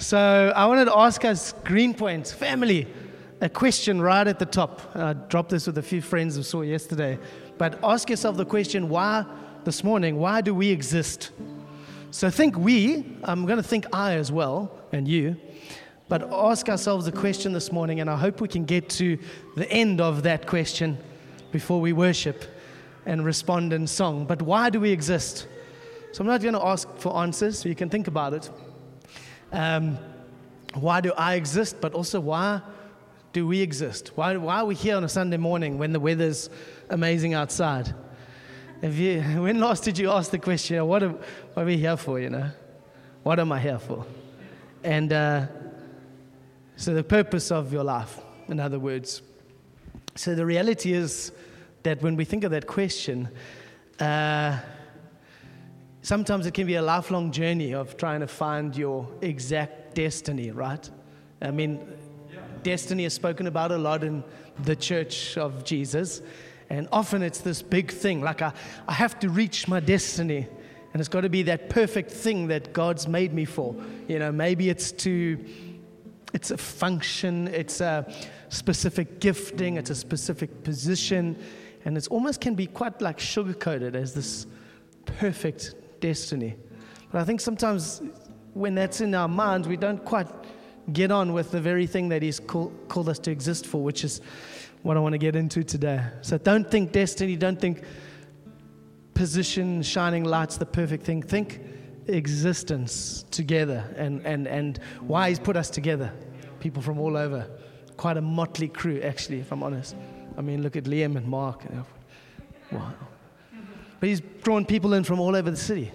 So I wanted to ask us, Green Point family, a question right at the top. I dropped this with a few friends I saw yesterday. But ask yourself the question why, this morning, why do we exist? So think we, I'm going to think I as well, and you. But ask ourselves a question this morning, and I hope we can get to the end of that question before we worship and respond in song. But why do we exist? So I'm not going to ask for answers, you can think about it. Um, why do I exist? But also, why do we exist? Why, why are we here on a Sunday morning when the weather's amazing outside? You, when last did you ask the question, what are, what are we here for, you know? What am I here for? And uh, so the purpose of your life, in other words. So the reality is that when we think of that question, uh, sometimes it can be a lifelong journey of trying to find your exact destiny, right? I mean, destiny is spoken about a lot in the church of Jesus. And often it's this big thing, like I, I have to reach my destiny. And it's got to be that perfect thing that God's made me for. You know, maybe it's to, it's a function, it's a specific gifting, it's a specific position. And it almost can be quite like sugar coated as this perfect destiny. But I think sometimes when that's in our minds, we don't quite get on with the very thing that He's call, called us to exist for, which is what I want to get into today. So don't think destiny, don't think position, shining lights, the perfect thing. Think existence together and, and, and why He's put us together. People from all over. Quite a motley crew, actually, if I'm honest. I mean, look at Liam and Mark. Wow. But He's drawn people in from all over the city.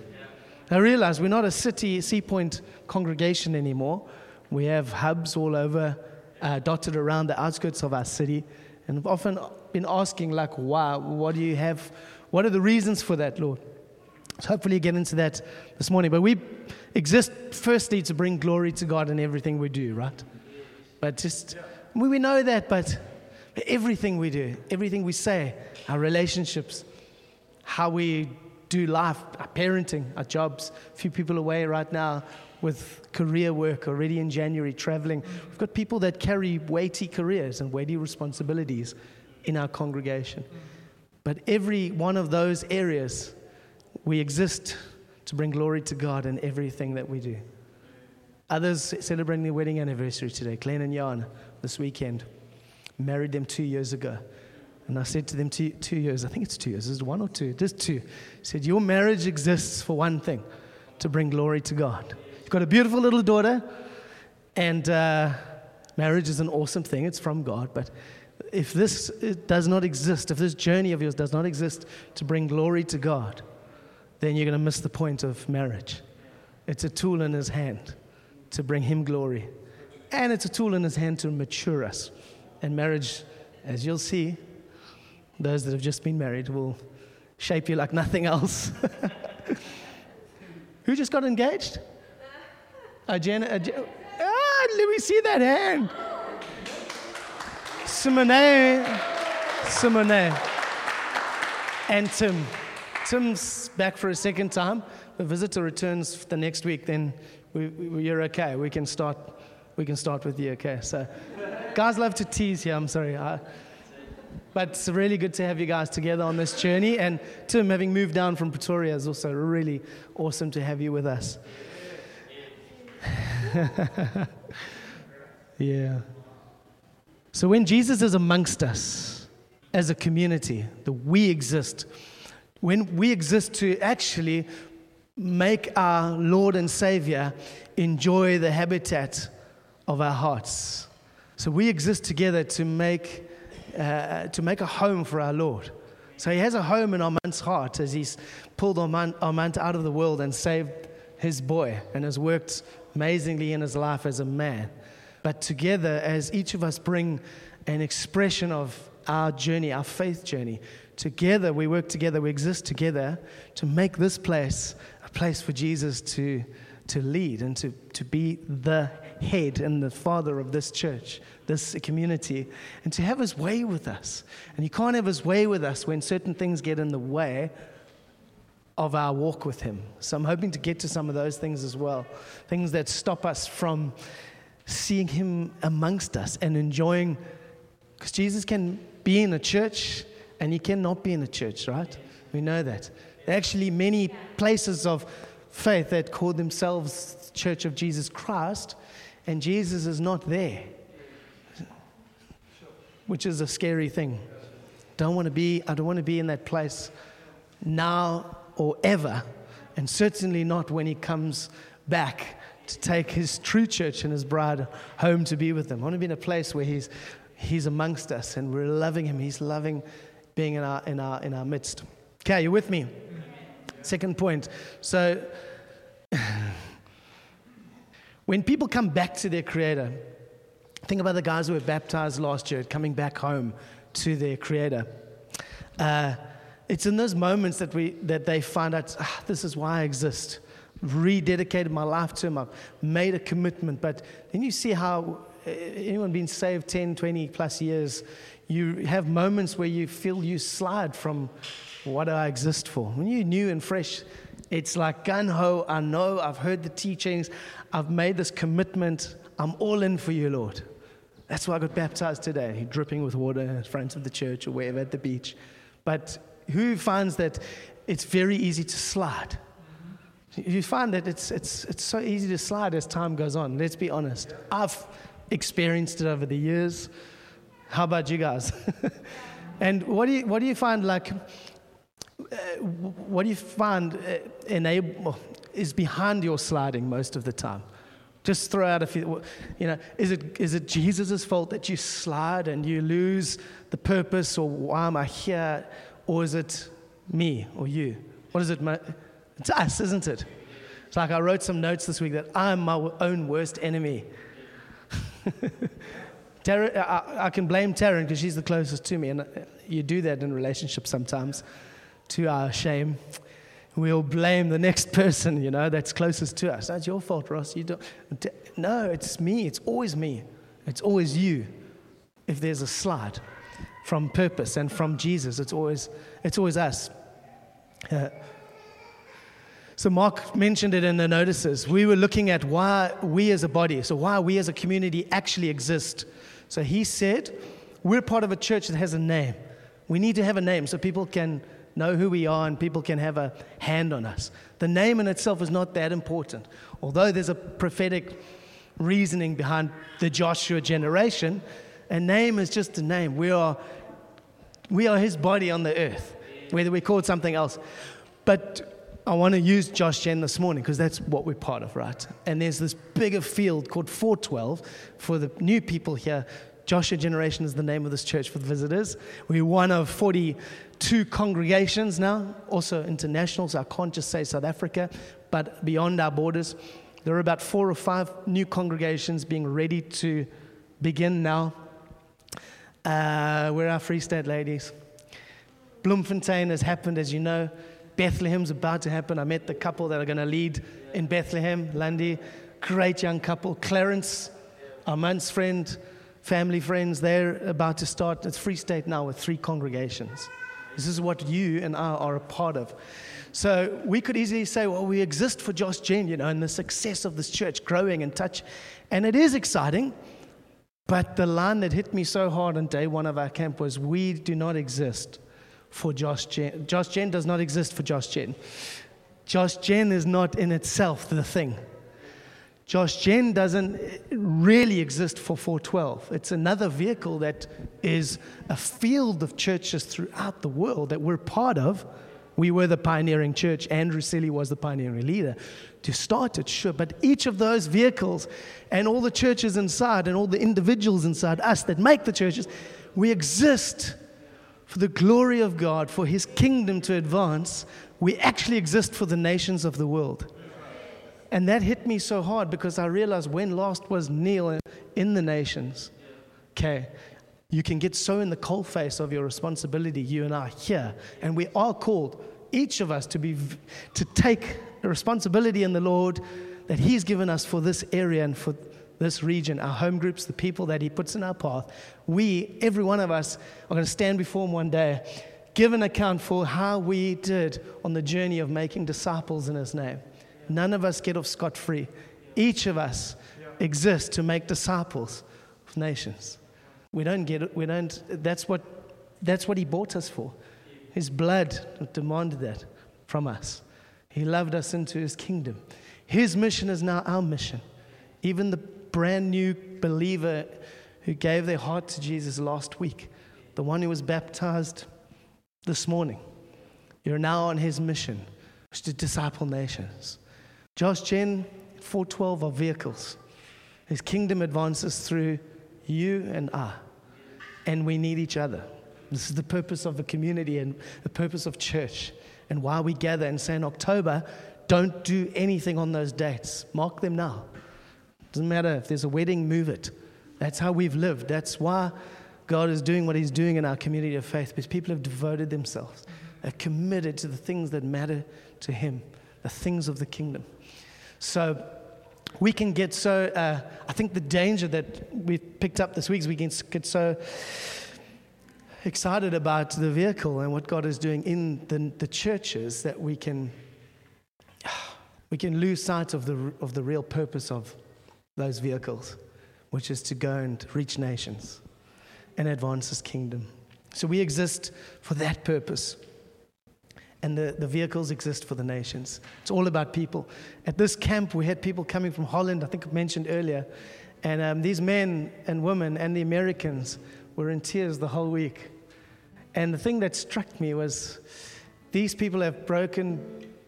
I realize we're not a city, Sea Point congregation anymore. We have hubs all over, uh, dotted around the outskirts of our city. And I've often been asking, like, why? What do you have? What are the reasons for that, Lord? So hopefully you get into that this morning. But we exist firstly to bring glory to God in everything we do, right? But just, we know that, but everything we do, everything we say, our relationships, how we do life, our parenting, our jobs. A few people away right now with career work already in January, traveling. We've got people that carry weighty careers and weighty responsibilities in our congregation. But every one of those areas, we exist to bring glory to God in everything that we do. Others celebrating their wedding anniversary today, Glenn and Jan, this weekend. Married them two years ago. And I said to them, two, two years, I think it's two years, is it one or two? Just two. I said, Your marriage exists for one thing to bring glory to God. You've got a beautiful little daughter, and uh, marriage is an awesome thing. It's from God. But if this does not exist, if this journey of yours does not exist to bring glory to God, then you're going to miss the point of marriage. It's a tool in His hand to bring Him glory, and it's a tool in His hand to mature us. And marriage, as you'll see, those that have just been married will shape you like nothing else. Who just got engaged? Uh, Jen, uh, ah, let me see that hand. Simone, Simone, and Tim. Tim's back for a second time. The visitor returns the next week. Then we, we, you're okay. We can start. We can start with you. Okay. So, guys love to tease here. I'm sorry. I, but it's really good to have you guys together on this journey. And Tim, having moved down from Pretoria, is also really awesome to have you with us. yeah. So when Jesus is amongst us as a community, that we exist, when we exist to actually make our Lord and Savior enjoy the habitat of our hearts. So we exist together to make, uh, to make a home for our Lord. So he has a home in Armand's heart as he's pulled Armand, Armand out of the world and saved his boy and has worked amazingly in his life as a man. But together, as each of us bring an expression of our journey, our faith journey, together we work together, we exist together to make this place a place for Jesus to, to lead and to, to be the head and the father of this church, this community, and to have his way with us. And you can't have his way with us when certain things get in the way of our walk with Him. So I'm hoping to get to some of those things as well. Things that stop us from seeing Him amongst us and enjoying, because Jesus can be in a church and He cannot be in a church, right? We know that. There are actually many places of faith that call themselves Church of Jesus Christ, and Jesus is not there, which is a scary thing. Don't want to be, I don't want to be in that place now or ever, and certainly not when he comes back to take his true church and his bride home to be with them. I want to be in a place where he's, he's amongst us and we're loving him. He's loving being in our, in our, in our midst. Okay, you with me? Second point. So, when people come back to their Creator, think about the guys who were baptized last year coming back home to their Creator. Uh, it's in those moments that, we, that they find out, ah, this is why I exist. rededicated my life to Him. I've made a commitment. But then you see how uh, anyone been saved 10, 20 plus years, you have moments where you feel you slide from what do I exist for? When you're new and fresh, it's like gun ho. I know, I've heard the teachings, I've made this commitment. I'm all in for you, Lord. That's why I got baptized today, dripping with water in front of the church or wherever at the beach. But who finds that it's very easy to slide? You find that it's, it's, it's so easy to slide as time goes on. Let's be honest. I've experienced it over the years. How about you guys? and what do you, what do you find like, uh, what do you find uh, enable, is behind your sliding most of the time? Just throw out a few. You know, is it, is it Jesus' fault that you slide and you lose the purpose or why am I here? Or is it me or you? What is it? It's us, isn't it? It's like I wrote some notes this week that I'm my own worst enemy. I, I, can blame Taryn because she's the closest to me, and uh, you do that in relationships sometimes to our shame. We'll blame the next person, you know, that's closest to us. That's your fault, Ross. You don't. No, it's me. It's always me. It's always you. If there's a slide from purpose and from Jesus. It's always, it's always us. Uh, so, Mark mentioned it in the notices. We were looking at why we as a body, so why we as a community actually exist. So, he said, We're part of a church that has a name. We need to have a name so people can know who we are and people can have a hand on us. The name in itself is not that important. Although there's a prophetic reasoning behind the Joshua generation, a name is just a name. We are, we are his body on the earth, whether we call it something else. But I want to use Josh Gen this morning because that's what we're part of, right? And there's this bigger field called 412 for the new people here. Joshua Generation is the name of this church for the visitors. We're one of 42 congregations now, also international, so I can't just say South Africa, but beyond our borders. There are about four or five new congregations being ready to begin now uh, we're our Free State ladies. Bloemfontein has happened, as you know. Bethlehem's about to happen. I met the couple that are going to lead in Bethlehem, Landy. Great young couple. Clarence, our man's friend, family friends, they're about to start. It's Free State now with three congregations. This is what you and I are a part of. So we could easily say, well, we exist for Josh Gen, you know, and the success of this church growing and touch. And it is exciting. But the line that hit me so hard on day one of our camp was we do not exist for Josh Gen. Josh Gen does not exist for Josh Gen. Josh Gen is not in itself the thing. Josh Gen doesn't really exist for 412. It's another vehicle that is a field of churches throughout the world that we're part of. We were the pioneering church. Andrew Selley was the pioneering leader to start it, sure. But each of those vehicles and all the churches inside and all the individuals inside us that make the churches, we exist for the glory of God, for His kingdom to advance. We actually exist for the nations of the world. And that hit me so hard because I realized when last was Neil in the nations, okay, you can get so in the cold face of your responsibility, you and I here, and we are called, each of us, to be to take responsibility in the Lord that He's given us for this area and for this region, our home groups, the people that He puts in our path. We, every one of us, are going to stand before Him one day give an account for how we did on the journey of making disciples in His name. None of us get off scot free. Each of us exists to make disciples of nations. We don't get it. We don't. That's what. That's what He bought us for. His blood demanded that from us. He loved us into His kingdom. His mission is now our mission. Even the brand new believer who gave their heart to Jesus last week, the one who was baptized this morning, you're now on his mission, which is to disciple nations. Josh Gen 412 are vehicles. His kingdom advances through you and I, and we need each other. This is the purpose of the community and the purpose of church, and why we gather and say in October, don't do anything on those dates. Mark them now. Doesn't matter if there's a wedding, move it. That's how we've lived. That's why God is doing what He's doing in our community of faith because people have devoted themselves, are committed to the things that matter to Him, the things of the kingdom. So we can get so, uh, I think the danger that we've picked up this week is we can get so excited about the vehicle and what God is doing in the, the churches that we can, we can lose sight of the, of the real purpose of those vehicles, which is to go and reach nations and advance His kingdom. So we exist for that purpose. And the, the vehicles exist for the nations. It's all about people. At this camp, we had people coming from Holland, I think I mentioned earlier. And um, these men and women and the Americans were in tears the whole week. And the thing that struck me was these people have broken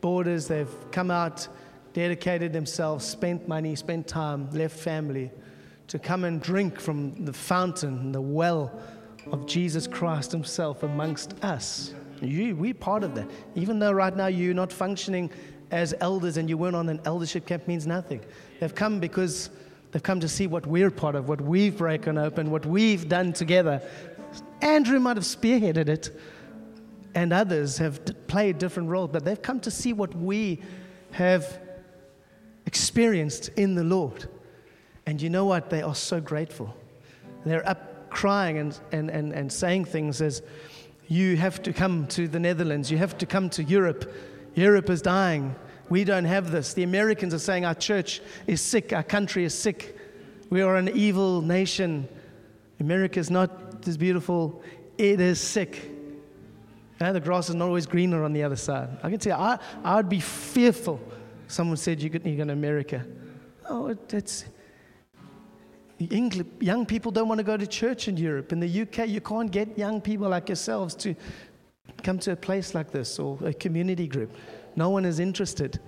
borders, they've come out, dedicated themselves, spent money, spent time, left family to come and drink from the fountain, the well of Jesus Christ Himself amongst us. You, we're part of that. Even though right now you're not functioning as elders and you weren't on an eldership camp means nothing. They've come because they've come to see what we're part of, what we've broken open, what we've done together. Andrew might have spearheaded it, and others have played different roles, but they've come to see what we have experienced in the Lord. And you know what? They are so grateful. They're up crying and, and, and, and saying things as, You have to come to the Netherlands. You have to come to Europe. Europe is dying. We don't have this. The Americans are saying our church is sick. Our country is sick. We are an evil nation. America is not as beautiful. It is sick. Yeah, the grass is not always greener on the other side. I can tell you, I, I would be fearful. Someone said You're going to America. Oh, it, it's young people don't want to go to church in Europe. In the UK, you can't get young people like yourselves to come to a place like this or a community group. No one is interested.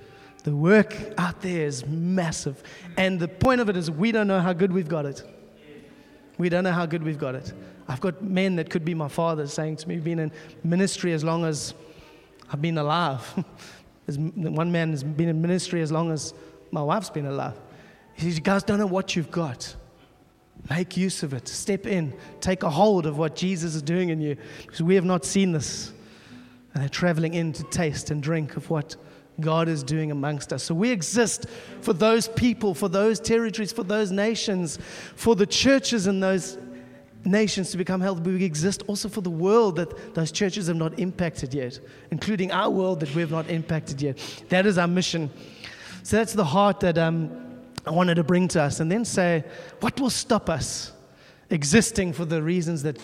The work out there is massive. And the point of it is, we don't know how good we've got it. We don't know how good we've got it. I've got men that could be my father saying to me, You've been in ministry as long as I've been alive. One man has been in ministry as long as my wife's been alive. He says, You guys don't know what you've got. Make use of it. Step in. Take a hold of what Jesus is doing in you because we have not seen this. And they're traveling in to taste and drink of what God is doing amongst us. So we exist for those people, for those territories, for those nations, for the churches in those nations to become healthy. But we exist also for the world that those churches have not impacted yet, including our world that we have not impacted yet. That is our mission. So that's the heart that. Um, I wanted to bring to us and then say, what will stop us existing for the reasons that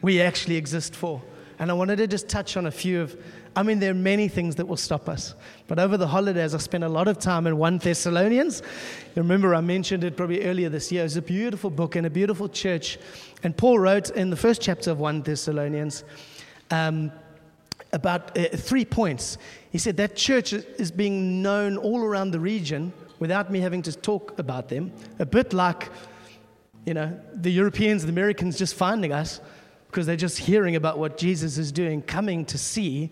we actually exist for? And I wanted to just touch on a few of, I mean, there are many things that will stop us. But over the holidays, I spent a lot of time in 1 Thessalonians. You remember I mentioned it probably earlier this year. It's a beautiful book and a beautiful church. And Paul wrote in the first chapter of 1 Thessalonians um, about uh, three points. He said that church is being known all around the region without me having to talk about them. A bit like, you know, the Europeans, the Americans just finding us because they're just hearing about what Jesus is doing, coming to see.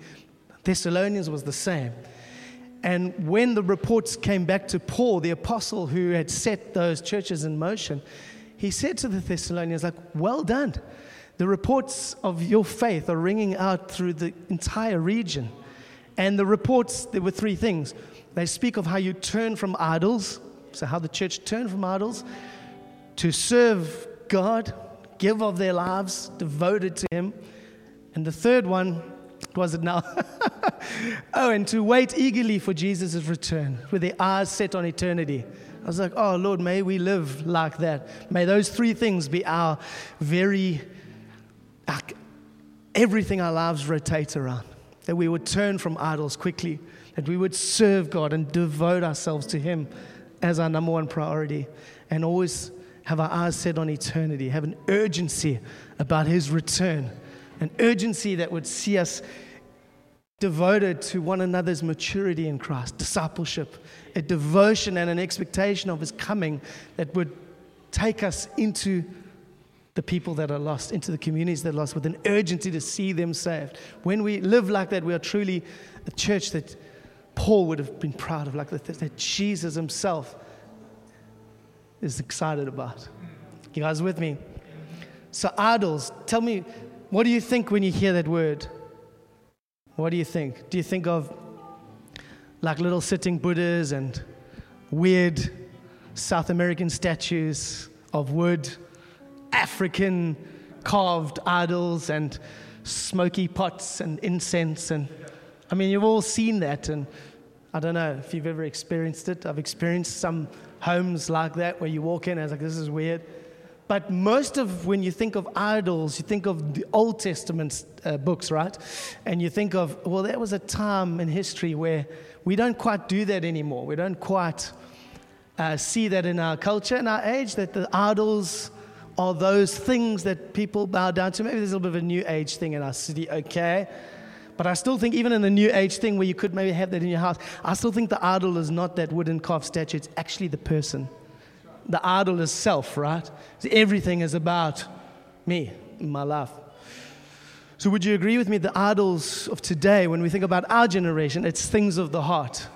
Thessalonians was the same. And when the reports came back to Paul, the apostle who had set those churches in motion, he said to the Thessalonians, like, well done. The reports of your faith are ringing out through the entire region. And the reports, there were three things. They speak of how you turn from idols, so how the church turned from idols to serve God, give of their lives devoted to Him, And the third one, was it now? oh, and to wait eagerly for Jesus' return with their eyes set on eternity. I was like, oh, Lord, may we live like that. May those three things be our very, everything our lives rotate around. That we would turn from idols quickly, that we would serve God and devote ourselves to Him as our number one priority, and always have our eyes set on eternity, have an urgency about His return, an urgency that would see us devoted to one another's maturity in Christ, discipleship, a devotion and an expectation of His coming that would take us into the people that are lost, into the communities that are lost, with an urgency to see them saved. When we live like that, we are truly a church that Paul would have been proud of, like that, Jesus Himself is excited about. You guys with me? So, idols, tell me, what do you think when you hear that word? What do you think? Do you think of like little sitting Buddhas and weird South American statues of wood, African carved idols, and smoky pots and incense? And I mean, you've all seen that. And I don't know if you've ever experienced it. I've experienced some homes like that where you walk in and it's like, this is weird. But most of when you think of idols, you think of the Old Testament uh, books, right? And you think of, well, there was a time in history where we don't quite do that anymore. We don't quite uh, see that in our culture, in our age, that the idols are those things that people bow down to. Maybe there's a little bit of a new age thing in our city, okay? But I still think, even in the new age thing where you could maybe have that in your house, I still think the idol is not that wooden carved statue, it's actually the person the idol is self, right? Everything is about me, my life. So, would you agree with me? The idols of today, when we think about our generation, it's things of the heart,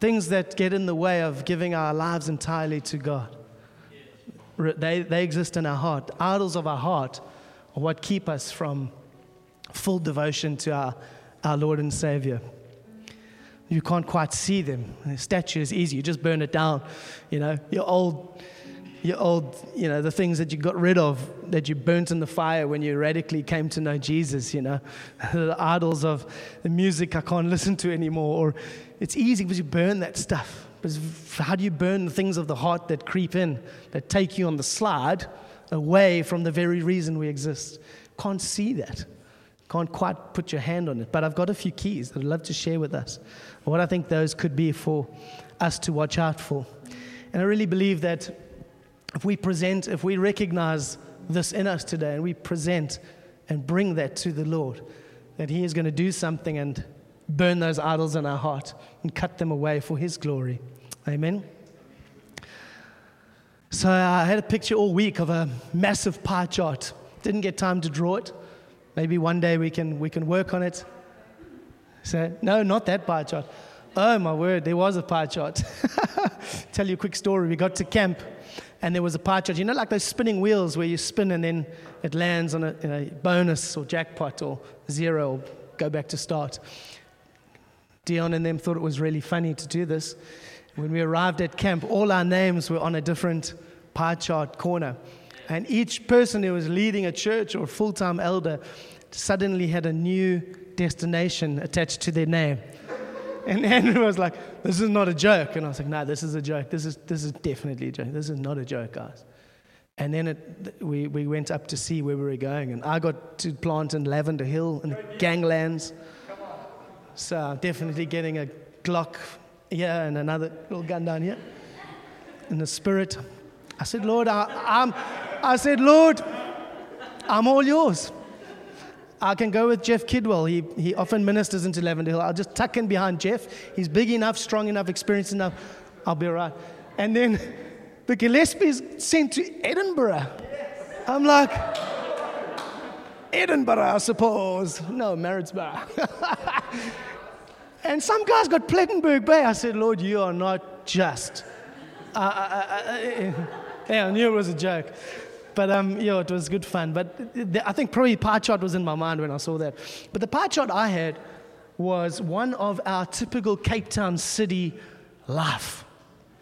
things that get in the way of giving our lives entirely to God. They, they exist in our heart. Idols of our heart are what keep us from full devotion to our, our Lord and Savior you can't quite see them. The statue is easy. You just burn it down. You know, your old, your old, you know, the things that you got rid of, that you burnt in the fire when you radically came to know Jesus, you know, the idols of the music I can't listen to anymore. Or it's easy because you burn that stuff. But how do you burn the things of the heart that creep in, that take you on the slide away from the very reason we exist? Can't see that. Can't quite put your hand on it. But I've got a few keys that I'd love to share with us what I think those could be for us to watch out for. And I really believe that if we present, if we recognize this in us today and we present and bring that to the Lord, that He is going to do something and burn those idols in our heart and cut them away for His glory. Amen. So I had a picture all week of a massive pie chart. Didn't get time to draw it. Maybe one day we can, we can work on it. So, no, not that pie chart. Oh, my word, there was a pie chart. Tell you a quick story. We got to camp and there was a pie chart. You know, like those spinning wheels where you spin and then it lands on a, bonus or jackpot or zero or go back to start. Dion and them thought it was really funny to do this. When we arrived at camp, all our names were on a different pie chart corner. And each person who was leading a church or full time elder suddenly had a new destination attached to their name. And Andrew was like, This is not a joke. And I was like, No, this is a joke. This is, this is definitely a joke. This is not a joke, guys. And then it, we, we went up to see where we were going. And I got to plant in Lavender Hill and Ganglands. So definitely getting a Glock here and another little gun down here. In the spirit, I said, Lord, I, I'm, I said, Lord, I'm all yours. I can go with Jeff Kidwell. He, he often ministers into Lavender Hill. I'll just tuck in behind Jeff. He's big enough, strong enough, experienced enough. I'll be all right. And then the Gillespie's sent to Edinburgh. I'm like, Edinburgh, I suppose. No, Maritzburg. and some guys got Plettenberg Bay. I said, Lord, you are not just. Uh, uh, uh, yeah, I knew it was a joke. But um, yeah, it was good fun. But the, I think probably pie chart was in my mind when I saw that. But the pie chart I had was one of our typical Cape Town city life.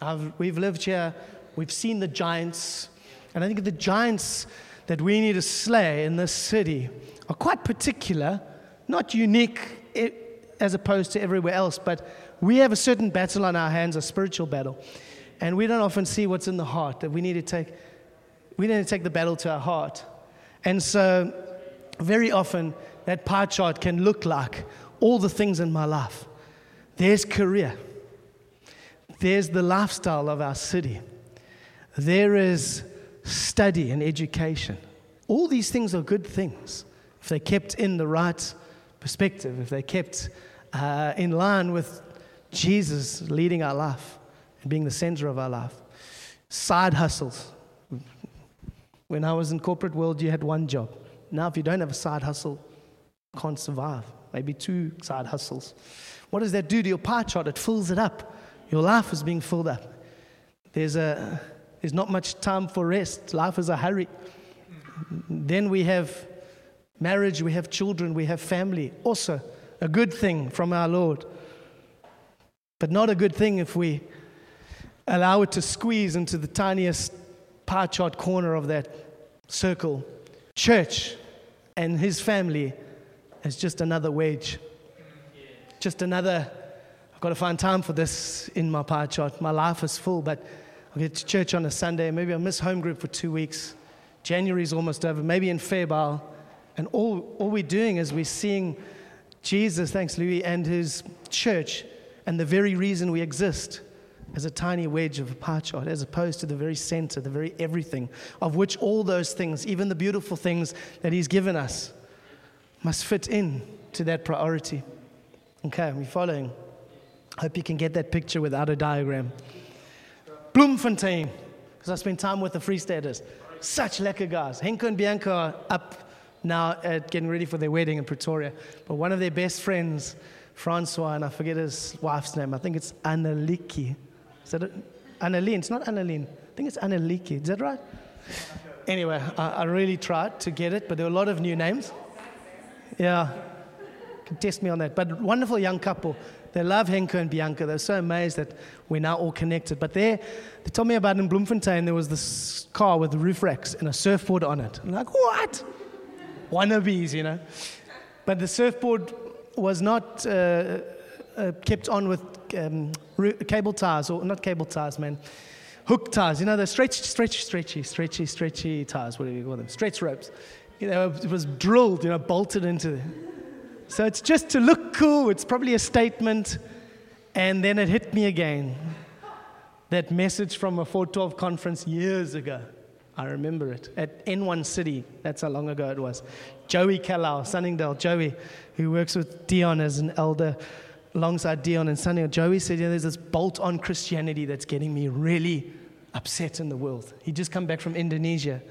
I've, we've lived here, we've seen the giants, and I think the giants that we need to slay in this city are quite particular, not unique as opposed to everywhere else, but we have a certain battle on our hands, a spiritual battle. And we don't often see what's in the heart, that we need to take, we need to take the battle to our heart. And so, very often, that pie chart can look like all the things in my life. There's career, there's the lifestyle of our city, there is study and education. All these things are good things if they're kept in the right perspective, if they're kept uh, in line with Jesus leading our life being the center of our life. Side hustles. When I was in corporate world, you had one job. Now, if you don't have a side hustle, you can't survive. Maybe two side hustles. What does that do to your pie chart? It fills it up. Your life is being filled up. There's, a, there's not much time for rest. Life is a hurry. Then we have marriage, we have children, we have family. Also, a good thing from our Lord. But not a good thing if we allow it to squeeze into the tiniest pie chart corner of that circle. Church and his family is just another wedge. Just another, I've got to find time for this in my pie chart. My life is full, but I'll get to church on a Sunday. Maybe I'll miss home group for two weeks. January's almost over. Maybe in February. And all, all we're doing is we're seeing Jesus, thanks, Louis, and his church, and the very reason we exist as a tiny wedge of a pie chart, as opposed to the very center, the very everything, of which all those things, even the beautiful things that he's given us, must fit in to that priority. Okay, we following? Hope you can get that picture without a diagram. Bloemfontein, because I spent time with the Free Staters. Such lekker guys. Henko and Bianca are up now at getting ready for their wedding in Pretoria. But one of their best friends, Francois, and I forget his wife's name. I think it's Annaliki. Is that? Annalene. It's not Annalene. I think it's Annaliki. Is that right? Anyway, I, I really tried to get it, but there were a lot of new names. Yeah. Can test me on that. But wonderful young couple. They love Henko and Bianca. They're so amazed that we're now all connected. But there, they told me about in Bloemfontein, there was this car with roof racks and a surfboard on it. I'm like, what? wannabes, you know. But the surfboard was not uh, uh, kept on with um, cable ties, or not cable ties, man, hook ties. You know, the stretch, stretch, stretchy, stretchy, stretchy ties, what do you call them? Stretch ropes. You know, it was drilled, you know, bolted into. So it's just to look cool. It's probably a statement. And then it hit me again. That message from a 412 conference years ago. I remember it at N1 City. That's how long ago it was. Joey Kalau, Sunningdale, Joey, who works with Dion as an elder alongside Dion and Sunningdale. Joey said, yeah, There's this bolt on Christianity that's getting me really upset in the world. He'd just come back from Indonesia.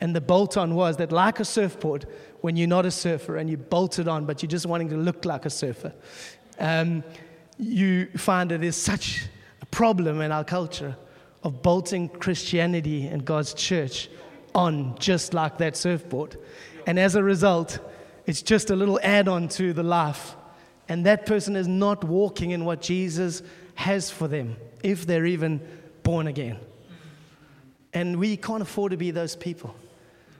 And the bolt on was that, like a surfboard, when you're not a surfer and you bolt it on, but you're just wanting to look like a surfer, um, you find that there's such a problem in our culture of bolting Christianity and God's church on just like that surfboard. And as a result, it's just a little add on to the life. And that person is not walking in what Jesus has for them, if they're even born again. And we can't afford to be those people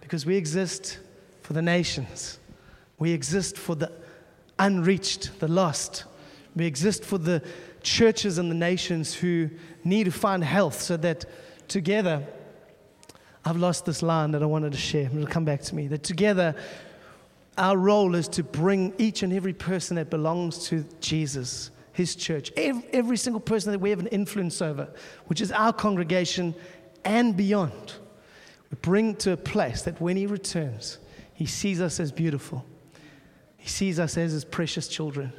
because we exist for the nations. We exist for the unreached, the lost. We exist for the churches and the nations who need to find health so that together, I've lost this line that I wanted to share. It'll come back to me. That together, our role is to bring each and every person that belongs to Jesus, his church, every, every single person that we have an influence over, which is our congregation and beyond. We bring to a place that when he returns, he sees us as beautiful. He sees us as his precious children.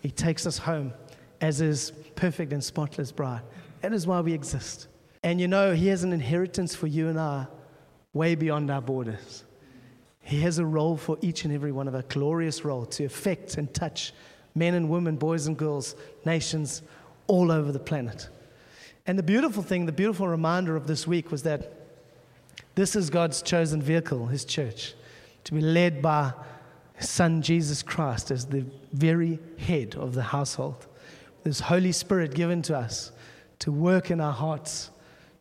He takes us home as his perfect and spotless bride. That is why we exist. And you know, He has an inheritance for you and I way beyond our borders. He has a role for each and every one of us, a glorious role to affect and touch men and women, boys and girls, nations all over the planet. And the beautiful thing, the beautiful reminder of this week was that this is God's chosen vehicle, His church, to be led by His Son Jesus Christ as the very head of the household. This Holy Spirit given to us to work in our hearts,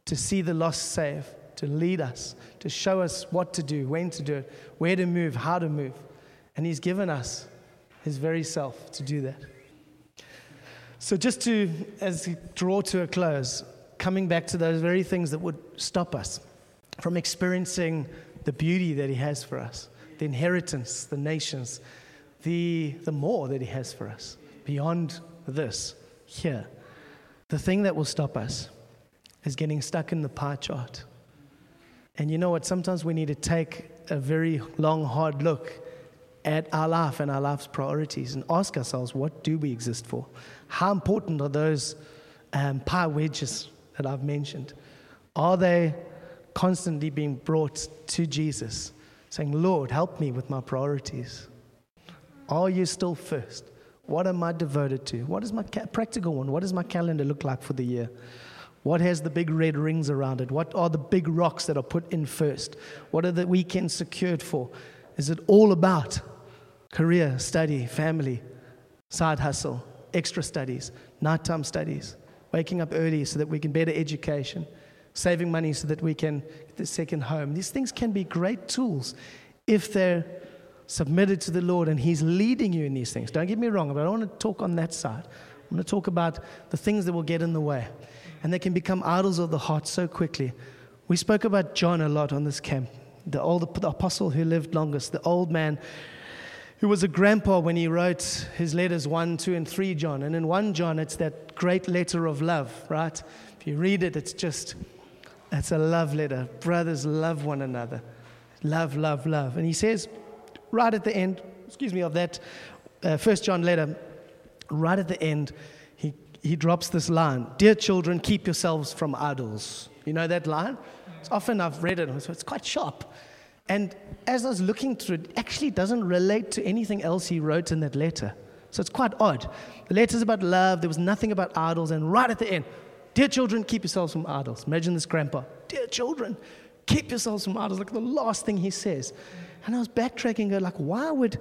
to see the lost saved, to lead us, to show us what to do, when to do it, where to move, how to move. And He's given us His very self to do that. So, just to, as draw to a close, coming back to those very things that would stop us from experiencing the beauty that He has for us, the inheritance, the nations, the, the more that He has for us, beyond this, here. The thing that will stop us is getting stuck in the pie chart. And you know what? Sometimes we need to take a very long, hard look at our life and our life's priorities and ask ourselves, what do we exist for? How important are those um, pie wedges that I've mentioned? Are they constantly being brought to Jesus, saying, Lord, help me with my priorities? Are you still first? What am I devoted to? What is my ca- practical one? What does my calendar look like for the year? What has the big red rings around it? What are the big rocks that are put in first? What are the weekends secured for? Is it all about career, study, family, side hustle, extra studies, nighttime studies, waking up early so that we can better education, saving money so that we can get the second home? These things can be great tools if they're submitted to the Lord and He's leading you in these things. Don't get me wrong, but I don't want to talk on that side. I want to talk about the things that will get in the way. And they can become idols of the heart so quickly. We spoke about John a lot on this camp, the old the apostle who lived longest, the old man who was a grandpa when he wrote his letters 1, 2, and 3 John. And in 1 John, it's that great letter of love, right? If you read it, it's just, it's a love letter. Brothers love one another. Love, love, love. And he says, right at the end, excuse me, of that uh, First John letter, right at the end, he, drops this line Dear children, keep yourselves from idols. You know that line? It's often I've read it, so it's quite sharp. And as I was looking through it, it actually doesn't relate to anything else he wrote in that letter. So it's quite odd. The letter's about love, there was nothing about idols, and right at the end, Dear children, keep yourselves from idols. Imagine this grandpa. Dear children, keep yourselves from idols. Like the last thing he says. And I was backtracking, go like, why would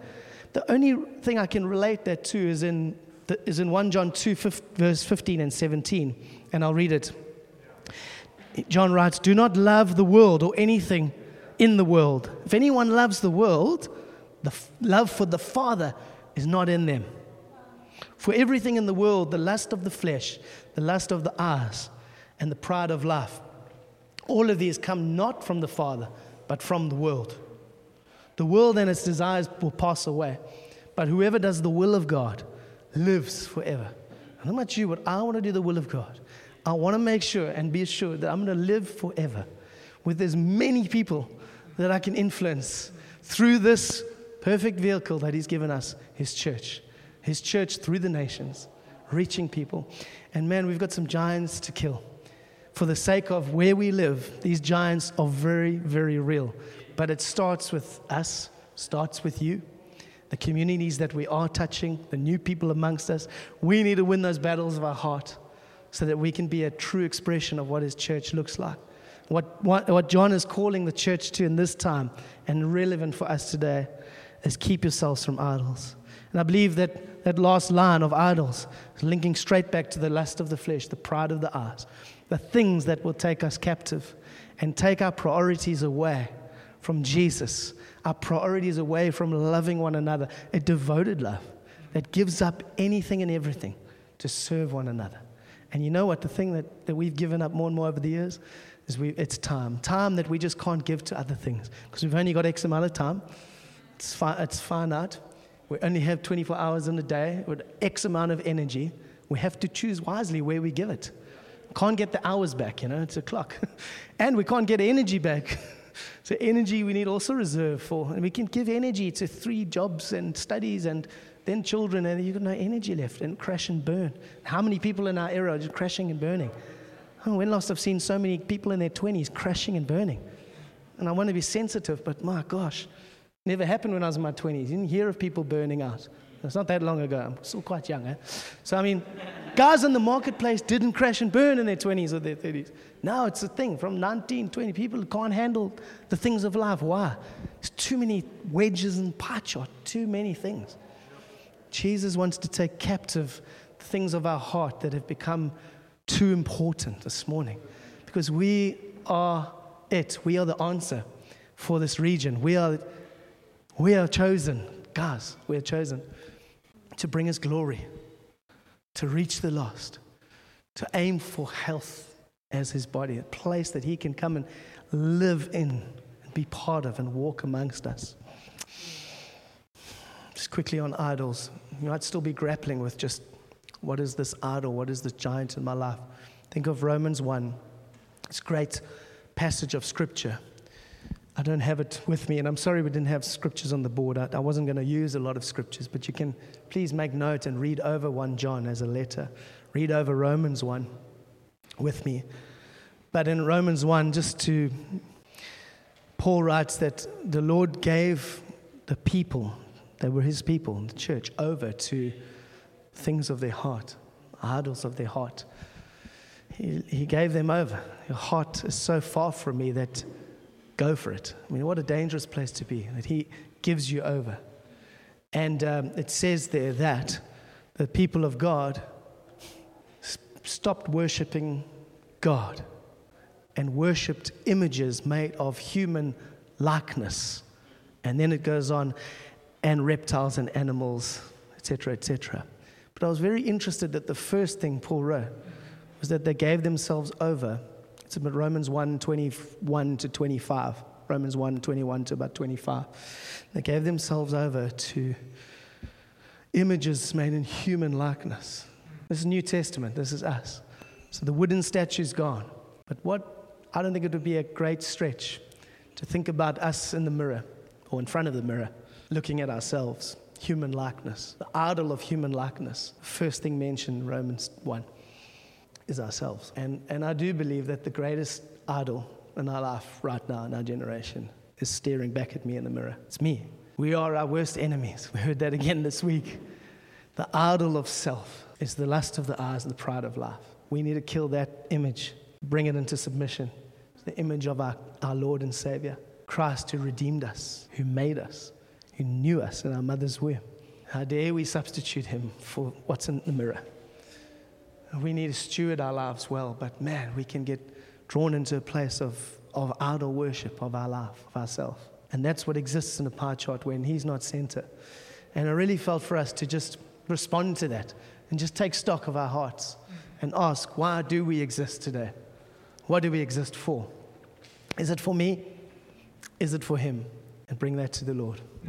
the only thing I can relate that to is in is in 1 John 2, 5, verse 15 and 17. And I'll read it. John writes, Do not love the world or anything in the world. If anyone loves the world, the f- love for the Father is not in them. For everything in the world, the lust of the flesh, the lust of the eyes, and the pride of life, all of these come not from the Father, but from the world. The world and its desires will pass away, but whoever does the will of God lives forever. And how about you? What I want to do the will of God. I want to make sure and be assured that I'm going to live forever with as many people that I can influence through this perfect vehicle that He's given us, His church. His church through the nations, reaching people. And man, we've got some giants to kill. For the sake of where we live, these giants are very, very real. But it starts with us, starts with you, the communities that we are touching, the new people amongst us. We need to win those battles of our heart so that we can be a true expression of what His church looks like. What, what, what John is calling the church to in this time and relevant for us today is keep yourselves from idols. And I believe that that last line of idols is linking straight back to the lust of the flesh, the pride of the eyes, the things that will take us captive and take our priorities away from Jesus, our priorities away from loving one another, a devoted love that gives up anything and everything to serve one another. And you know what? The thing that, that we've given up more and more over the years is we, it's time. Time that we just can't give to other things because we've only got X amount of time. It's, fi- it's finite. We only have 24 hours in a day with X amount of energy. We have to choose wisely where we give it. Can't get the hours back, you know, it's a clock. and we can't get energy back. So, energy we need also reserve for. And we can give energy to three jobs and studies and then children, and you've got no energy left and crash and burn. How many people in our era are just crashing and burning? Oh, when last I've seen so many people in their 20s crashing and burning. And I want to be sensitive, but my gosh, never happened when I was in my 20s. You didn't hear of people burning out. It's not that long ago. I'm still quite young. Eh? So, I mean, guys in the marketplace didn't crash and burn in their 20s or their 30s. Now it's a thing from 19, 20 people can't handle the things of life. Why? It's too many wedges and pie chart, too many things. Jesus wants to take captive the things of our heart that have become too important this morning because we are it. We are the answer for this region. We are, we are chosen, guys, we are chosen to bring His glory, to reach the lost, to aim for health as His body, a place that He can come and live in and be part of and walk amongst us. Just quickly on idols, you might still be grappling with just what is this idol? What is this giant in my life? Think of Romans 1. It's a great passage of scripture. I don't have it with me, and I'm sorry we didn't have scriptures on the board. I, I wasn't going to use a lot of scriptures, but you can please make note and read over 1 John as a letter. Read over Romans 1 with me. But in Romans 1, just to, Paul writes that the Lord gave the people, they were his people, the church, over to things of their heart, idols of their heart. He, he gave them over. Your heart is so far from me that go for it. I mean, what a dangerous place to be, that He gives you over. And um, it says there that the people of God stopped worshiping God and worshiped images made of human likeness. And then it goes on, and reptiles and animals, etc., etc. But I was very interested that the first thing Paul wrote was that they gave themselves over. It's about Romans 1 21 to 25. Romans 1 21 to about 25. They gave themselves over to images made in human likeness. This is New Testament. This is us. So the wooden statue is gone. But what I don't think it would be a great stretch to think about us in the mirror or in front of the mirror, looking at ourselves human likeness, the idol of human likeness. First thing mentioned in Romans 1 is ourselves. And, and I do believe that the greatest idol in our life right now, in our generation, is staring back at me in the mirror. It's me. We are our worst enemies. We heard that again this week. The idol of self is the lust of the eyes and the pride of life. We need to kill that image, bring it into submission. It's the image of our, our Lord and Savior, Christ who redeemed us, who made us, who knew us in our mother's womb. How dare we substitute him for what's in the mirror? We need to steward our lives well, but man, we can get drawn into a place of, of idol worship of our life, of ourselves. And that's what exists in a pie chart when he's not center. And I really felt for us to just respond to that and just take stock of our hearts and ask, why do we exist today? What do we exist for? Is it for me? Is it for him? And bring that to the Lord.